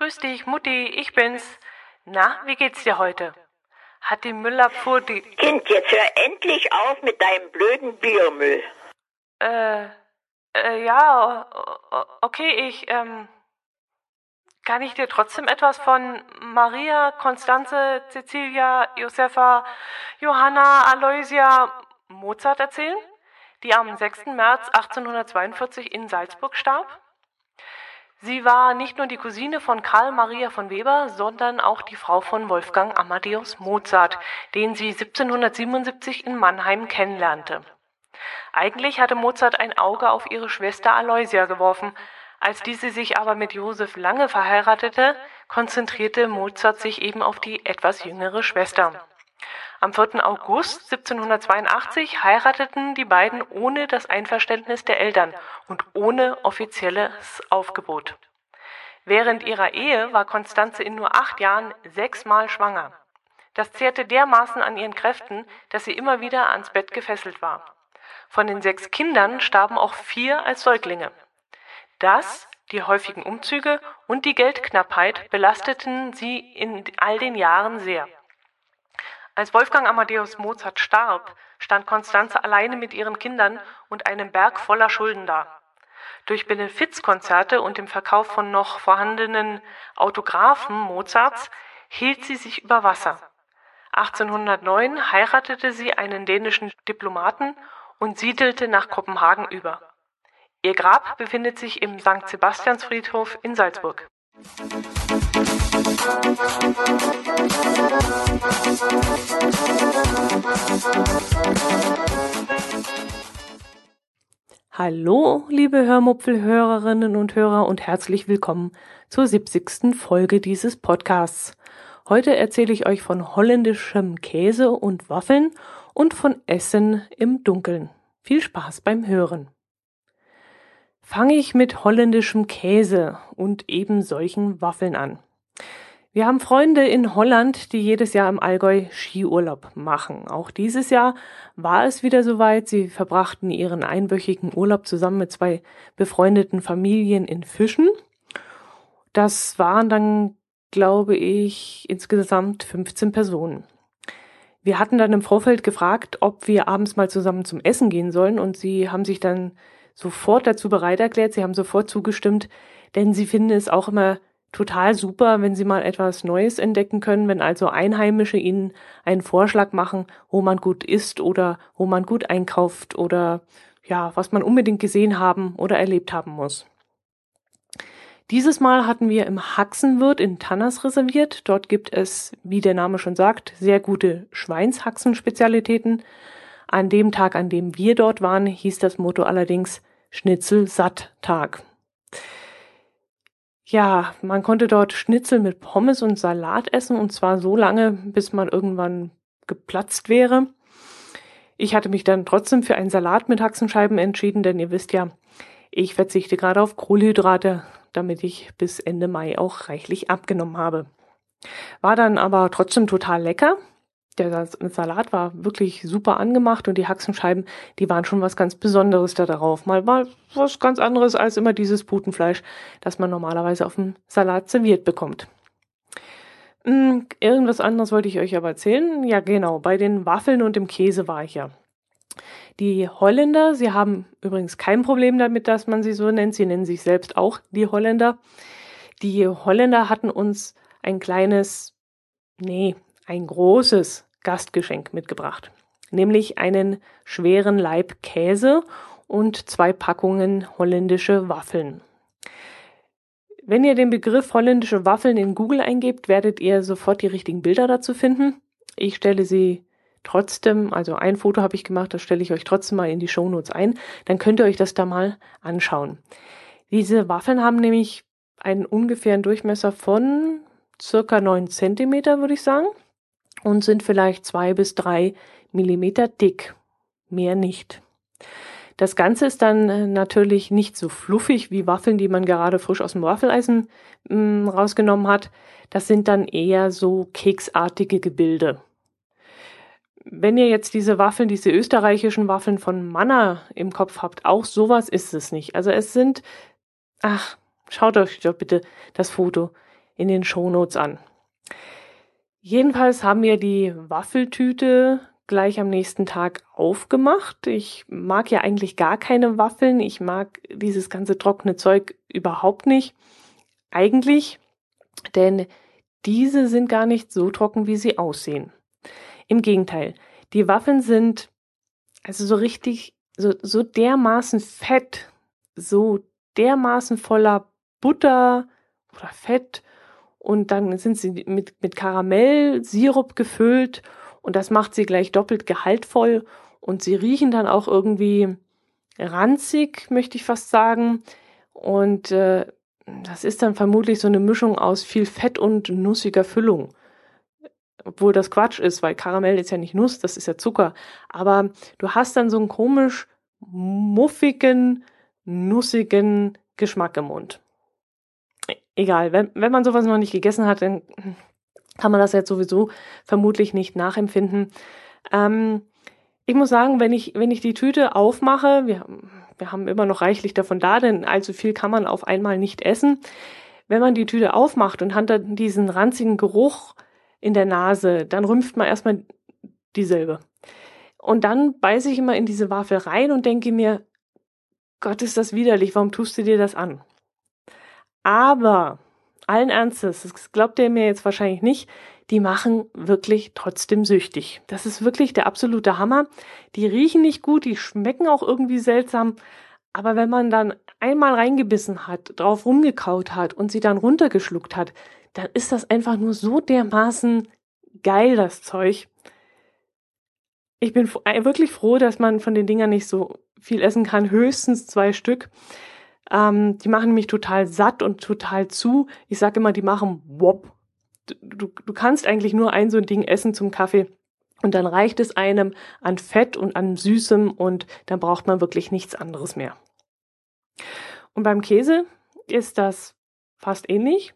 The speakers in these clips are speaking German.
Grüß dich, Mutti, ich bin's. Na, wie geht's dir heute? Hat die Müllabfuhr die. Kind, jetzt hör endlich auf mit deinem blöden Biomüll. Äh, äh, ja, okay, ich, ähm. Kann ich dir trotzdem etwas von Maria, Konstanze, Cecilia, Josefa, Johanna, Aloysia, Mozart erzählen, die am 6. März 1842 in Salzburg starb? Sie war nicht nur die Cousine von Karl Maria von Weber, sondern auch die Frau von Wolfgang Amadeus Mozart, den sie 1777 in Mannheim kennenlernte. Eigentlich hatte Mozart ein Auge auf ihre Schwester Aloysia geworfen. Als diese sich aber mit Josef Lange verheiratete, konzentrierte Mozart sich eben auf die etwas jüngere Schwester. Am 4. August 1782 heirateten die beiden ohne das Einverständnis der Eltern und ohne offizielles Aufgebot. Während ihrer Ehe war Konstanze in nur acht Jahren sechsmal schwanger. Das zehrte dermaßen an ihren Kräften, dass sie immer wieder ans Bett gefesselt war. Von den sechs Kindern starben auch vier als Säuglinge. Das, die häufigen Umzüge und die Geldknappheit belasteten sie in all den Jahren sehr. Als Wolfgang Amadeus Mozart starb, stand Konstanze alleine mit ihren Kindern und einem Berg voller Schulden da. Durch Benefizkonzerte und dem Verkauf von noch vorhandenen Autographen Mozarts hielt sie sich über Wasser. 1809 heiratete sie einen dänischen Diplomaten und siedelte nach Kopenhagen über. Ihr Grab befindet sich im St. Sebastiansfriedhof in Salzburg. Hallo, liebe Hörmupfelhörerinnen und Hörer und herzlich willkommen zur 70. Folge dieses Podcasts. Heute erzähle ich euch von holländischem Käse und Waffeln und von Essen im Dunkeln. Viel Spaß beim Hören. Fange ich mit holländischem Käse und eben solchen Waffeln an. Wir haben Freunde in Holland, die jedes Jahr im Allgäu Skiurlaub machen. Auch dieses Jahr war es wieder soweit. Sie verbrachten ihren einwöchigen Urlaub zusammen mit zwei befreundeten Familien in Fischen. Das waren dann, glaube ich, insgesamt 15 Personen. Wir hatten dann im Vorfeld gefragt, ob wir abends mal zusammen zum Essen gehen sollen und sie haben sich dann sofort dazu bereit erklärt. Sie haben sofort zugestimmt, denn sie finden es auch immer total super, wenn Sie mal etwas Neues entdecken können, wenn also Einheimische Ihnen einen Vorschlag machen, wo man gut isst oder wo man gut einkauft oder ja, was man unbedingt gesehen haben oder erlebt haben muss. Dieses Mal hatten wir im Haxenwirt in Tanners reserviert. Dort gibt es, wie der Name schon sagt, sehr gute Schweinshaxen-Spezialitäten. An dem Tag, an dem wir dort waren, hieß das Motto allerdings Schnitzel-Satt-Tag. Ja, man konnte dort Schnitzel mit Pommes und Salat essen und zwar so lange, bis man irgendwann geplatzt wäre. Ich hatte mich dann trotzdem für einen Salat mit Haxenscheiben entschieden, denn ihr wisst ja, ich verzichte gerade auf Kohlenhydrate, damit ich bis Ende Mai auch reichlich abgenommen habe. War dann aber trotzdem total lecker. Der Salat war wirklich super angemacht und die Haxenscheiben, die waren schon was ganz Besonderes da drauf. Mal mal was ganz anderes als immer dieses Putenfleisch, das man normalerweise auf dem Salat serviert bekommt. Hm, irgendwas anderes wollte ich euch aber erzählen. Ja, genau, bei den Waffeln und dem Käse war ich ja. Die Holländer, sie haben übrigens kein Problem damit, dass man sie so nennt. Sie nennen sich selbst auch die Holländer. Die Holländer hatten uns ein kleines, nee, ein großes Gastgeschenk mitgebracht, nämlich einen schweren Laib Käse und zwei Packungen holländische Waffeln. Wenn ihr den Begriff holländische Waffeln in Google eingebt, werdet ihr sofort die richtigen Bilder dazu finden. Ich stelle sie trotzdem, also ein Foto habe ich gemacht, das stelle ich euch trotzdem mal in die Shownotes ein, dann könnt ihr euch das da mal anschauen. Diese Waffeln haben nämlich einen ungefähren Durchmesser von circa neun Zentimeter, würde ich sagen, und sind vielleicht zwei bis drei Millimeter dick. Mehr nicht. Das Ganze ist dann natürlich nicht so fluffig wie Waffeln, die man gerade frisch aus dem Waffeleisen mh, rausgenommen hat. Das sind dann eher so keksartige Gebilde. Wenn ihr jetzt diese Waffeln, diese österreichischen Waffeln von Manna im Kopf habt, auch sowas ist es nicht. Also es sind, ach, schaut euch doch bitte das Foto in den Shownotes an. Jedenfalls haben wir die Waffeltüte gleich am nächsten Tag aufgemacht. Ich mag ja eigentlich gar keine Waffeln. Ich mag dieses ganze trockene Zeug überhaupt nicht. Eigentlich, denn diese sind gar nicht so trocken, wie sie aussehen. Im Gegenteil, die Waffeln sind also so richtig, so, so dermaßen fett, so dermaßen voller Butter oder Fett und dann sind sie mit, mit Karamellsirup gefüllt und das macht sie gleich doppelt gehaltvoll und sie riechen dann auch irgendwie ranzig, möchte ich fast sagen. Und äh, das ist dann vermutlich so eine Mischung aus viel Fett und nussiger Füllung. Obwohl das Quatsch ist, weil Karamell ist ja nicht Nuss, das ist ja Zucker. Aber du hast dann so einen komisch muffigen, nussigen Geschmack im Mund egal, wenn, wenn man sowas noch nicht gegessen hat, dann kann man das jetzt sowieso vermutlich nicht nachempfinden. Ähm, ich muss sagen, wenn ich, wenn ich die Tüte aufmache, wir, wir haben immer noch reichlich davon da, denn allzu viel kann man auf einmal nicht essen. Wenn man die Tüte aufmacht und hat dann diesen ranzigen Geruch in der Nase, dann rümpft man erstmal dieselbe. Und dann beiße ich immer in diese Wafel rein und denke mir, Gott, ist das widerlich, warum tust du dir das an? Aber allen Ernstes, das glaubt ihr mir jetzt wahrscheinlich nicht, die machen wirklich trotzdem süchtig. Das ist wirklich der absolute Hammer. Die riechen nicht gut, die schmecken auch irgendwie seltsam. Aber wenn man dann einmal reingebissen hat, drauf rumgekaut hat und sie dann runtergeschluckt hat, dann ist das einfach nur so dermaßen geil, das Zeug. Ich bin wirklich froh, dass man von den Dingern nicht so viel essen kann, höchstens zwei Stück. Ähm, die machen mich total satt und total zu. Ich sage immer, die machen Wop. Du, du, du kannst eigentlich nur ein so ein Ding essen zum Kaffee. Und dann reicht es einem an Fett und an Süßem und dann braucht man wirklich nichts anderes mehr. Und beim Käse ist das fast ähnlich.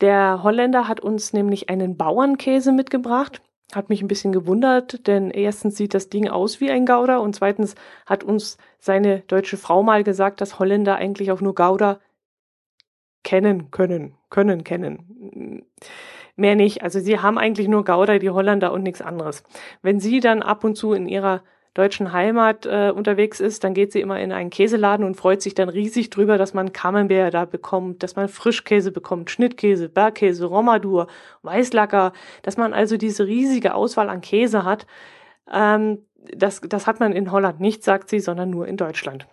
Der Holländer hat uns nämlich einen Bauernkäse mitgebracht. Hat mich ein bisschen gewundert, denn erstens sieht das Ding aus wie ein Gouda und zweitens hat uns seine deutsche Frau mal gesagt, dass Holländer eigentlich auch nur Gouda kennen können, können kennen. Mehr nicht. Also sie haben eigentlich nur Gouda, die Holländer und nichts anderes. Wenn sie dann ab und zu in ihrer deutschen Heimat äh, unterwegs ist, dann geht sie immer in einen Käseladen und freut sich dann riesig drüber, dass man Camembert da bekommt, dass man Frischkäse bekommt, Schnittkäse, Bergkäse, Romadur, Weißlacker, dass man also diese riesige Auswahl an Käse hat. Ähm, das, das hat man in Holland nicht, sagt sie, sondern nur in Deutschland.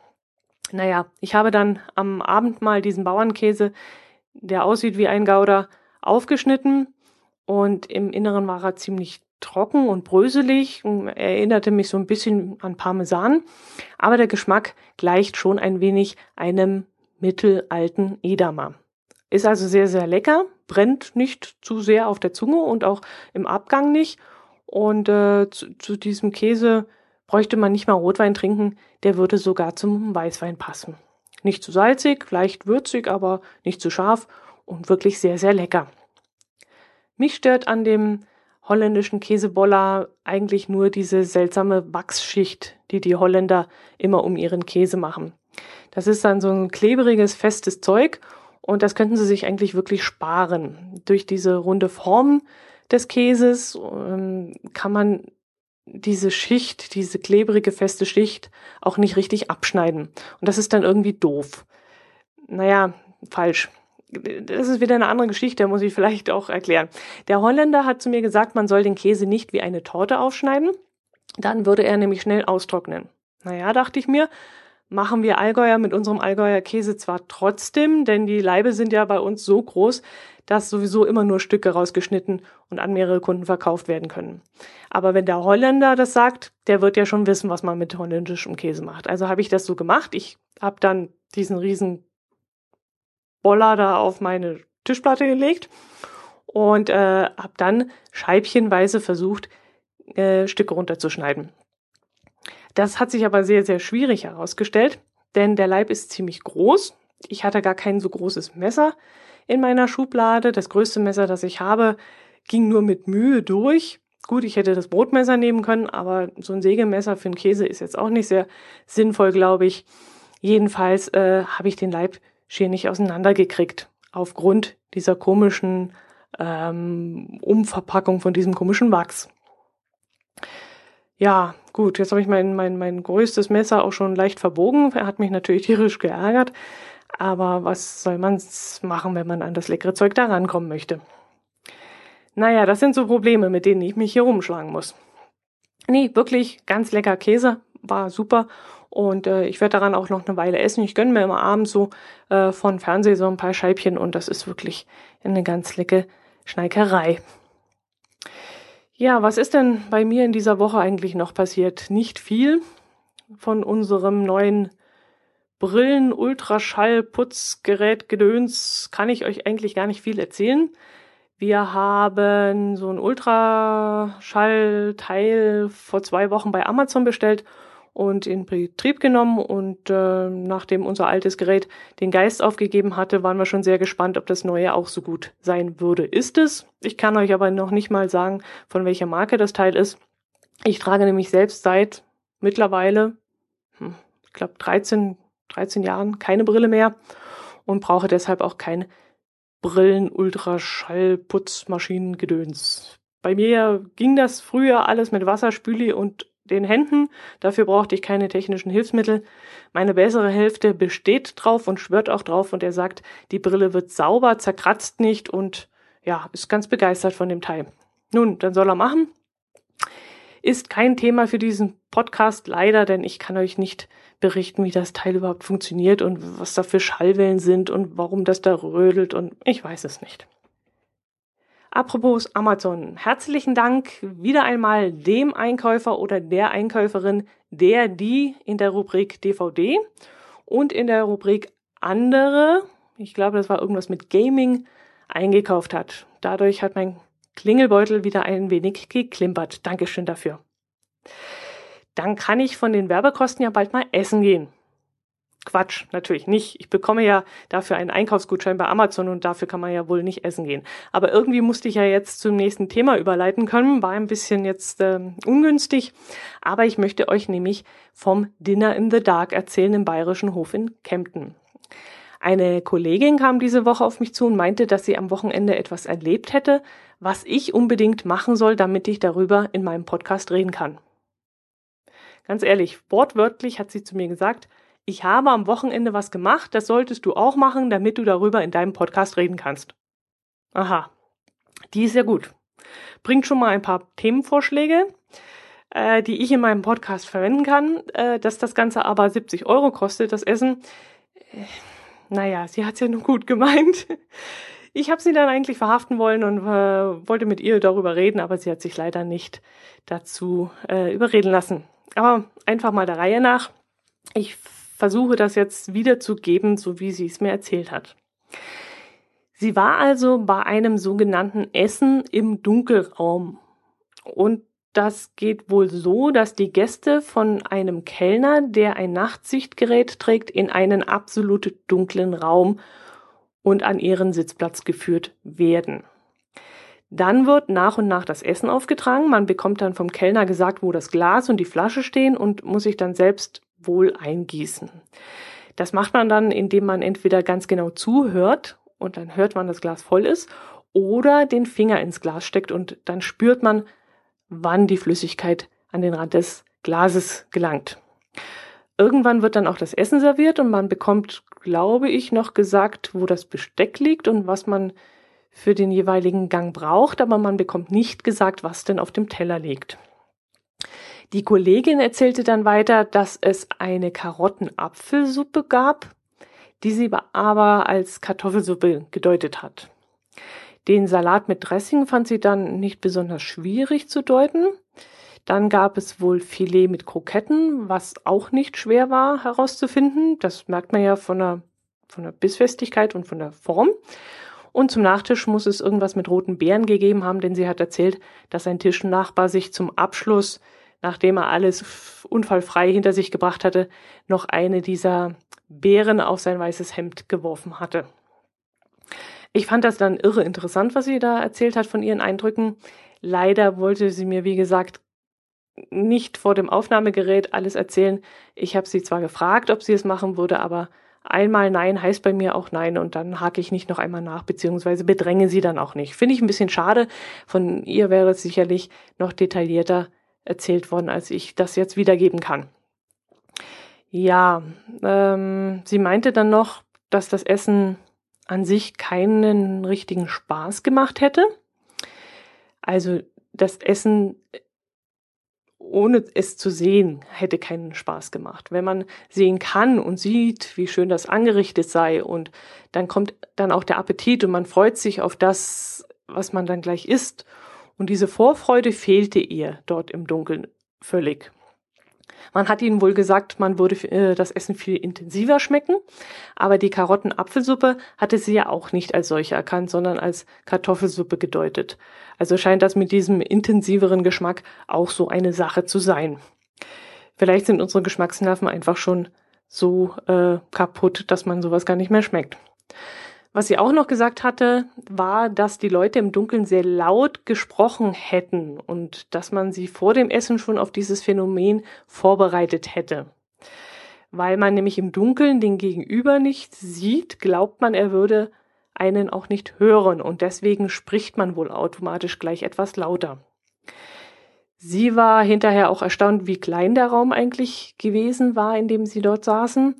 Naja, ich habe dann am Abend mal diesen Bauernkäse, der aussieht wie ein Gouda, aufgeschnitten und im Inneren war er ziemlich trocken und bröselig, erinnerte mich so ein bisschen an Parmesan, aber der Geschmack gleicht schon ein wenig einem mittelalten Edamer. Ist also sehr, sehr lecker, brennt nicht zu sehr auf der Zunge und auch im Abgang nicht. Und äh, zu, zu diesem Käse bräuchte man nicht mal Rotwein trinken, der würde sogar zum Weißwein passen. Nicht zu salzig, leicht würzig, aber nicht zu scharf und wirklich sehr, sehr lecker. Mich stört an dem holländischen Käseboller eigentlich nur diese seltsame Wachsschicht, die die Holländer immer um ihren Käse machen. Das ist dann so ein klebriges, festes Zeug und das könnten sie sich eigentlich wirklich sparen. Durch diese runde Form des Käses ähm, kann man diese Schicht, diese klebrige, feste Schicht auch nicht richtig abschneiden. Und das ist dann irgendwie doof. Naja, falsch das ist wieder eine andere Geschichte, muss ich vielleicht auch erklären. Der Holländer hat zu mir gesagt, man soll den Käse nicht wie eine Torte aufschneiden, dann würde er nämlich schnell austrocknen. Naja, dachte ich mir, machen wir Allgäuer mit unserem Allgäuer Käse zwar trotzdem, denn die Leibe sind ja bei uns so groß, dass sowieso immer nur Stücke rausgeschnitten und an mehrere Kunden verkauft werden können. Aber wenn der Holländer das sagt, der wird ja schon wissen, was man mit holländischem Käse macht. Also habe ich das so gemacht. Ich habe dann diesen riesen Boller da auf meine Tischplatte gelegt und äh, habe dann scheibchenweise versucht, äh, Stücke runterzuschneiden. Das hat sich aber sehr, sehr schwierig herausgestellt, denn der Leib ist ziemlich groß. Ich hatte gar kein so großes Messer in meiner Schublade. Das größte Messer, das ich habe, ging nur mit Mühe durch. Gut, ich hätte das Brotmesser nehmen können, aber so ein Sägemesser für einen Käse ist jetzt auch nicht sehr sinnvoll, glaube ich. Jedenfalls äh, habe ich den Leib schier nicht auseinandergekriegt, aufgrund dieser komischen ähm, Umverpackung von diesem komischen Wachs. Ja, gut, jetzt habe ich mein, mein, mein größtes Messer auch schon leicht verbogen. Er hat mich natürlich tierisch geärgert. Aber was soll man machen, wenn man an das leckere Zeug da rankommen möchte? Naja, das sind so Probleme, mit denen ich mich hier rumschlagen muss. Nee, wirklich ganz lecker Käse, war super. Und äh, ich werde daran auch noch eine Weile essen. Ich gönne mir immer abends so äh, von Fernseh so ein paar Scheibchen und das ist wirklich eine ganz leckere Schneikerei. Ja, was ist denn bei mir in dieser Woche eigentlich noch passiert? Nicht viel von unserem neuen Brillen, Ultraschall, Putzgerät, Gedöns kann ich euch eigentlich gar nicht viel erzählen. Wir haben so ein Ultraschallteil vor zwei Wochen bei Amazon bestellt und in Betrieb genommen. Und äh, nachdem unser altes Gerät den Geist aufgegeben hatte, waren wir schon sehr gespannt, ob das neue auch so gut sein würde. Ist es? Ich kann euch aber noch nicht mal sagen, von welcher Marke das Teil ist. Ich trage nämlich selbst seit mittlerweile, hm, ich glaube 13, 13 Jahren keine Brille mehr und brauche deshalb auch kein Brillen, Ultraschall, Putzmaschinen, Gedöns. Bei mir ging das früher alles mit Wasserspüli und den Händen. Dafür brauchte ich keine technischen Hilfsmittel. Meine bessere Hälfte besteht drauf und schwört auch drauf und er sagt, die Brille wird sauber, zerkratzt nicht und ja, ist ganz begeistert von dem Teil. Nun, dann soll er machen. Ist kein Thema für diesen Podcast leider, denn ich kann euch nicht berichten, wie das Teil überhaupt funktioniert und was da für Schallwellen sind und warum das da rödelt und ich weiß es nicht. Apropos Amazon, herzlichen Dank wieder einmal dem Einkäufer oder der Einkäuferin, der die in der Rubrik DVD und in der Rubrik andere, ich glaube, das war irgendwas mit Gaming, eingekauft hat. Dadurch hat mein Klingelbeutel wieder ein wenig geklimpert. Dankeschön dafür. Dann kann ich von den Werbekosten ja bald mal essen gehen. Quatsch, natürlich nicht. Ich bekomme ja dafür einen Einkaufsgutschein bei Amazon und dafür kann man ja wohl nicht essen gehen. Aber irgendwie musste ich ja jetzt zum nächsten Thema überleiten können. War ein bisschen jetzt äh, ungünstig. Aber ich möchte euch nämlich vom Dinner in the Dark erzählen im Bayerischen Hof in Kempten. Eine Kollegin kam diese Woche auf mich zu und meinte, dass sie am Wochenende etwas erlebt hätte, was ich unbedingt machen soll, damit ich darüber in meinem Podcast reden kann. Ganz ehrlich, wortwörtlich hat sie zu mir gesagt, ich habe am Wochenende was gemacht, das solltest du auch machen, damit du darüber in deinem Podcast reden kannst. Aha, die ist ja gut. Bringt schon mal ein paar Themenvorschläge, äh, die ich in meinem Podcast verwenden kann. Äh, dass das Ganze aber 70 Euro kostet, das Essen. Äh, naja, sie hat's ja nur gut gemeint. Ich habe sie dann eigentlich verhaften wollen und äh, wollte mit ihr darüber reden, aber sie hat sich leider nicht dazu äh, überreden lassen. Aber einfach mal der Reihe nach. Ich versuche das jetzt wiederzugeben, so wie sie es mir erzählt hat. Sie war also bei einem sogenannten Essen im Dunkelraum. Und das geht wohl so, dass die Gäste von einem Kellner, der ein Nachtsichtgerät trägt, in einen absolut dunklen Raum und an ihren Sitzplatz geführt werden. Dann wird nach und nach das Essen aufgetragen. Man bekommt dann vom Kellner gesagt, wo das Glas und die Flasche stehen und muss sich dann selbst wohl eingießen. Das macht man dann, indem man entweder ganz genau zuhört und dann hört man, das Glas voll ist, oder den Finger ins Glas steckt und dann spürt man, wann die Flüssigkeit an den Rand des Glases gelangt. Irgendwann wird dann auch das Essen serviert und man bekommt, glaube ich, noch gesagt, wo das Besteck liegt und was man für den jeweiligen Gang braucht, aber man bekommt nicht gesagt, was denn auf dem Teller liegt. Die Kollegin erzählte dann weiter, dass es eine Karottenapfelsuppe gab, die sie aber als Kartoffelsuppe gedeutet hat. Den Salat mit Dressing fand sie dann nicht besonders schwierig zu deuten. Dann gab es wohl Filet mit Kroketten, was auch nicht schwer war herauszufinden. Das merkt man ja von der, von der Bissfestigkeit und von der Form. Und zum Nachtisch muss es irgendwas mit roten Beeren gegeben haben, denn sie hat erzählt, dass ein Tischnachbar sich zum Abschluss, nachdem er alles unfallfrei hinter sich gebracht hatte, noch eine dieser Beeren auf sein weißes Hemd geworfen hatte. Ich fand das dann irre interessant, was sie da erzählt hat von ihren Eindrücken. Leider wollte sie mir, wie gesagt, nicht vor dem Aufnahmegerät alles erzählen. Ich habe sie zwar gefragt, ob sie es machen würde, aber einmal Nein heißt bei mir auch Nein und dann hake ich nicht noch einmal nach, beziehungsweise bedränge sie dann auch nicht. Finde ich ein bisschen schade. Von ihr wäre es sicherlich noch detaillierter erzählt worden, als ich das jetzt wiedergeben kann. Ja, ähm, sie meinte dann noch, dass das Essen an sich keinen richtigen Spaß gemacht hätte. Also das Essen ohne es zu sehen, hätte keinen Spaß gemacht. Wenn man sehen kann und sieht, wie schön das angerichtet sei und dann kommt dann auch der Appetit und man freut sich auf das, was man dann gleich isst. Und diese Vorfreude fehlte ihr dort im Dunkeln völlig. Man hat ihnen wohl gesagt, man würde äh, das Essen viel intensiver schmecken, aber die Karottenapfelsuppe hatte sie ja auch nicht als solche erkannt, sondern als Kartoffelsuppe gedeutet. Also scheint das mit diesem intensiveren Geschmack auch so eine Sache zu sein. Vielleicht sind unsere Geschmacksnerven einfach schon so äh, kaputt, dass man sowas gar nicht mehr schmeckt. Was sie auch noch gesagt hatte, war, dass die Leute im Dunkeln sehr laut gesprochen hätten und dass man sie vor dem Essen schon auf dieses Phänomen vorbereitet hätte. Weil man nämlich im Dunkeln den Gegenüber nicht sieht, glaubt man, er würde einen auch nicht hören und deswegen spricht man wohl automatisch gleich etwas lauter. Sie war hinterher auch erstaunt, wie klein der Raum eigentlich gewesen war, in dem sie dort saßen.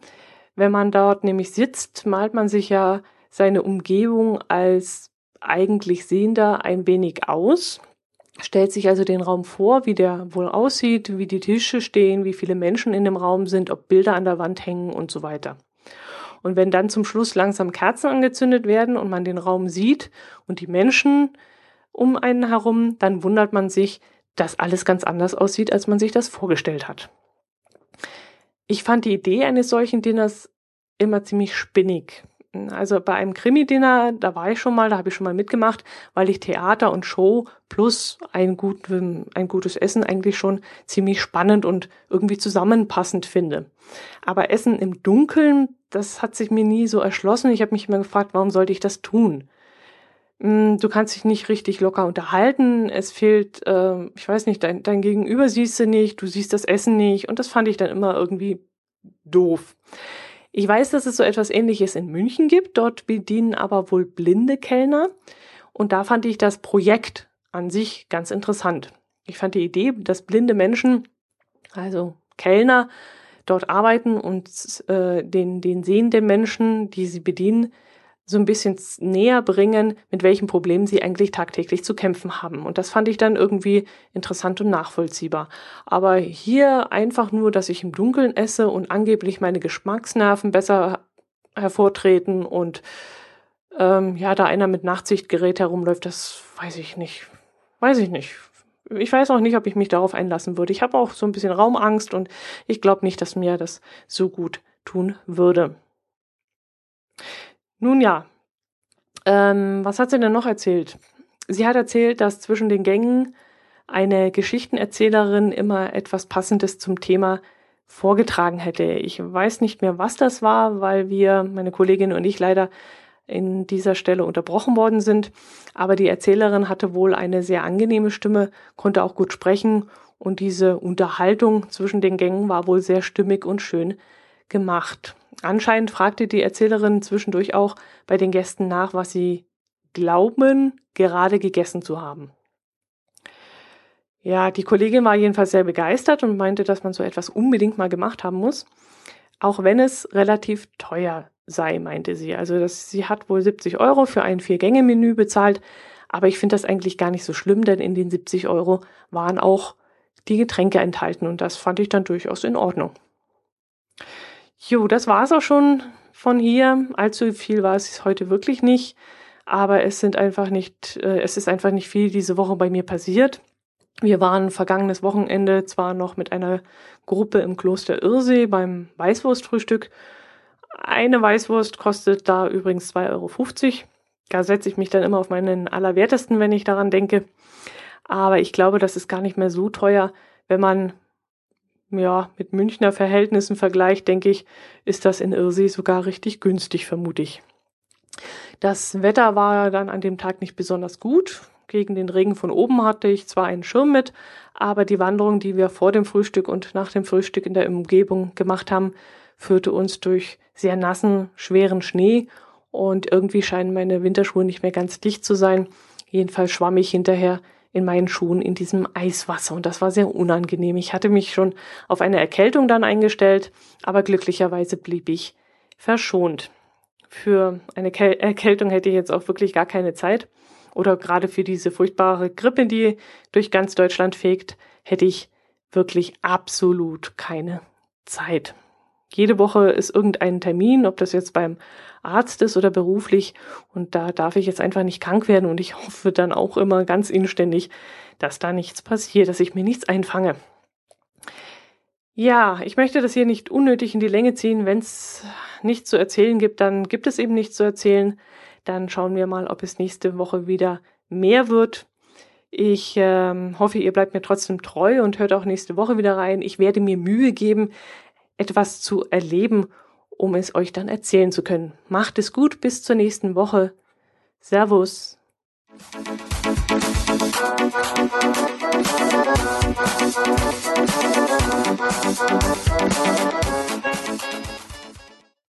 Wenn man dort nämlich sitzt, malt man sich ja seine Umgebung als eigentlich Sehender ein wenig aus, stellt sich also den Raum vor, wie der wohl aussieht, wie die Tische stehen, wie viele Menschen in dem Raum sind, ob Bilder an der Wand hängen und so weiter. Und wenn dann zum Schluss langsam Kerzen angezündet werden und man den Raum sieht und die Menschen um einen herum, dann wundert man sich, dass alles ganz anders aussieht, als man sich das vorgestellt hat. Ich fand die Idee eines solchen Dinners immer ziemlich spinnig. Also bei einem Krimi-Dinner, da war ich schon mal, da habe ich schon mal mitgemacht, weil ich Theater und Show plus ein, gut, ein gutes Essen eigentlich schon ziemlich spannend und irgendwie zusammenpassend finde. Aber Essen im Dunkeln, das hat sich mir nie so erschlossen. Ich habe mich immer gefragt, warum sollte ich das tun? Hm, du kannst dich nicht richtig locker unterhalten. Es fehlt, äh, ich weiß nicht, dein, dein Gegenüber siehst du nicht, du siehst das Essen nicht und das fand ich dann immer irgendwie doof. Ich weiß, dass es so etwas ähnliches in München gibt. Dort bedienen aber wohl blinde Kellner. Und da fand ich das Projekt an sich ganz interessant. Ich fand die Idee, dass blinde Menschen, also Kellner, dort arbeiten und äh, den, den sehenden Menschen, die sie bedienen, so ein bisschen näher bringen, mit welchen Problemen sie eigentlich tagtäglich zu kämpfen haben. Und das fand ich dann irgendwie interessant und nachvollziehbar. Aber hier einfach nur, dass ich im Dunkeln esse und angeblich meine Geschmacksnerven besser hervortreten und ähm, ja, da einer mit Nachtsichtgerät herumläuft, das weiß ich nicht. Weiß ich nicht. Ich weiß auch nicht, ob ich mich darauf einlassen würde. Ich habe auch so ein bisschen Raumangst und ich glaube nicht, dass mir das so gut tun würde. Nun ja, ähm, was hat sie denn noch erzählt? Sie hat erzählt, dass zwischen den Gängen eine Geschichtenerzählerin immer etwas Passendes zum Thema vorgetragen hätte. Ich weiß nicht mehr, was das war, weil wir, meine Kollegin und ich, leider in dieser Stelle unterbrochen worden sind. Aber die Erzählerin hatte wohl eine sehr angenehme Stimme, konnte auch gut sprechen und diese Unterhaltung zwischen den Gängen war wohl sehr stimmig und schön gemacht. Anscheinend fragte die Erzählerin zwischendurch auch bei den Gästen nach, was sie glauben, gerade gegessen zu haben. Ja, die Kollegin war jedenfalls sehr begeistert und meinte, dass man so etwas unbedingt mal gemacht haben muss, auch wenn es relativ teuer sei, meinte sie. Also das, sie hat wohl 70 Euro für ein Vier-Gänge-Menü bezahlt, aber ich finde das eigentlich gar nicht so schlimm, denn in den 70 Euro waren auch die Getränke enthalten und das fand ich dann durchaus in Ordnung. Jo, das war's auch schon von hier. Allzu viel war es heute wirklich nicht. Aber es sind einfach nicht, äh, es ist einfach nicht viel diese Woche bei mir passiert. Wir waren vergangenes Wochenende zwar noch mit einer Gruppe im Kloster Irsee beim Weißwurstfrühstück. Eine Weißwurst kostet da übrigens 2,50 Euro. Da setze ich mich dann immer auf meinen Allerwertesten, wenn ich daran denke. Aber ich glaube, das ist gar nicht mehr so teuer, wenn man ja, mit Münchner Verhältnissen vergleicht, denke ich, ist das in Irsee sogar richtig günstig, vermute ich. Das Wetter war dann an dem Tag nicht besonders gut. Gegen den Regen von oben hatte ich zwar einen Schirm mit, aber die Wanderung, die wir vor dem Frühstück und nach dem Frühstück in der Umgebung gemacht haben, führte uns durch sehr nassen, schweren Schnee und irgendwie scheinen meine Winterschuhe nicht mehr ganz dicht zu sein. Jedenfalls schwamm ich hinterher in meinen Schuhen in diesem Eiswasser und das war sehr unangenehm. Ich hatte mich schon auf eine Erkältung dann eingestellt, aber glücklicherweise blieb ich verschont. Für eine Erkältung hätte ich jetzt auch wirklich gar keine Zeit oder gerade für diese furchtbare Grippe, die durch ganz Deutschland fegt, hätte ich wirklich absolut keine Zeit. Jede Woche ist irgendein Termin, ob das jetzt beim Arzt ist oder beruflich. Und da darf ich jetzt einfach nicht krank werden. Und ich hoffe dann auch immer ganz inständig, dass da nichts passiert, dass ich mir nichts einfange. Ja, ich möchte das hier nicht unnötig in die Länge ziehen. Wenn es nichts zu erzählen gibt, dann gibt es eben nichts zu erzählen. Dann schauen wir mal, ob es nächste Woche wieder mehr wird. Ich ähm, hoffe, ihr bleibt mir trotzdem treu und hört auch nächste Woche wieder rein. Ich werde mir Mühe geben, etwas zu erleben, um es euch dann erzählen zu können. Macht es gut, bis zur nächsten Woche. Servus.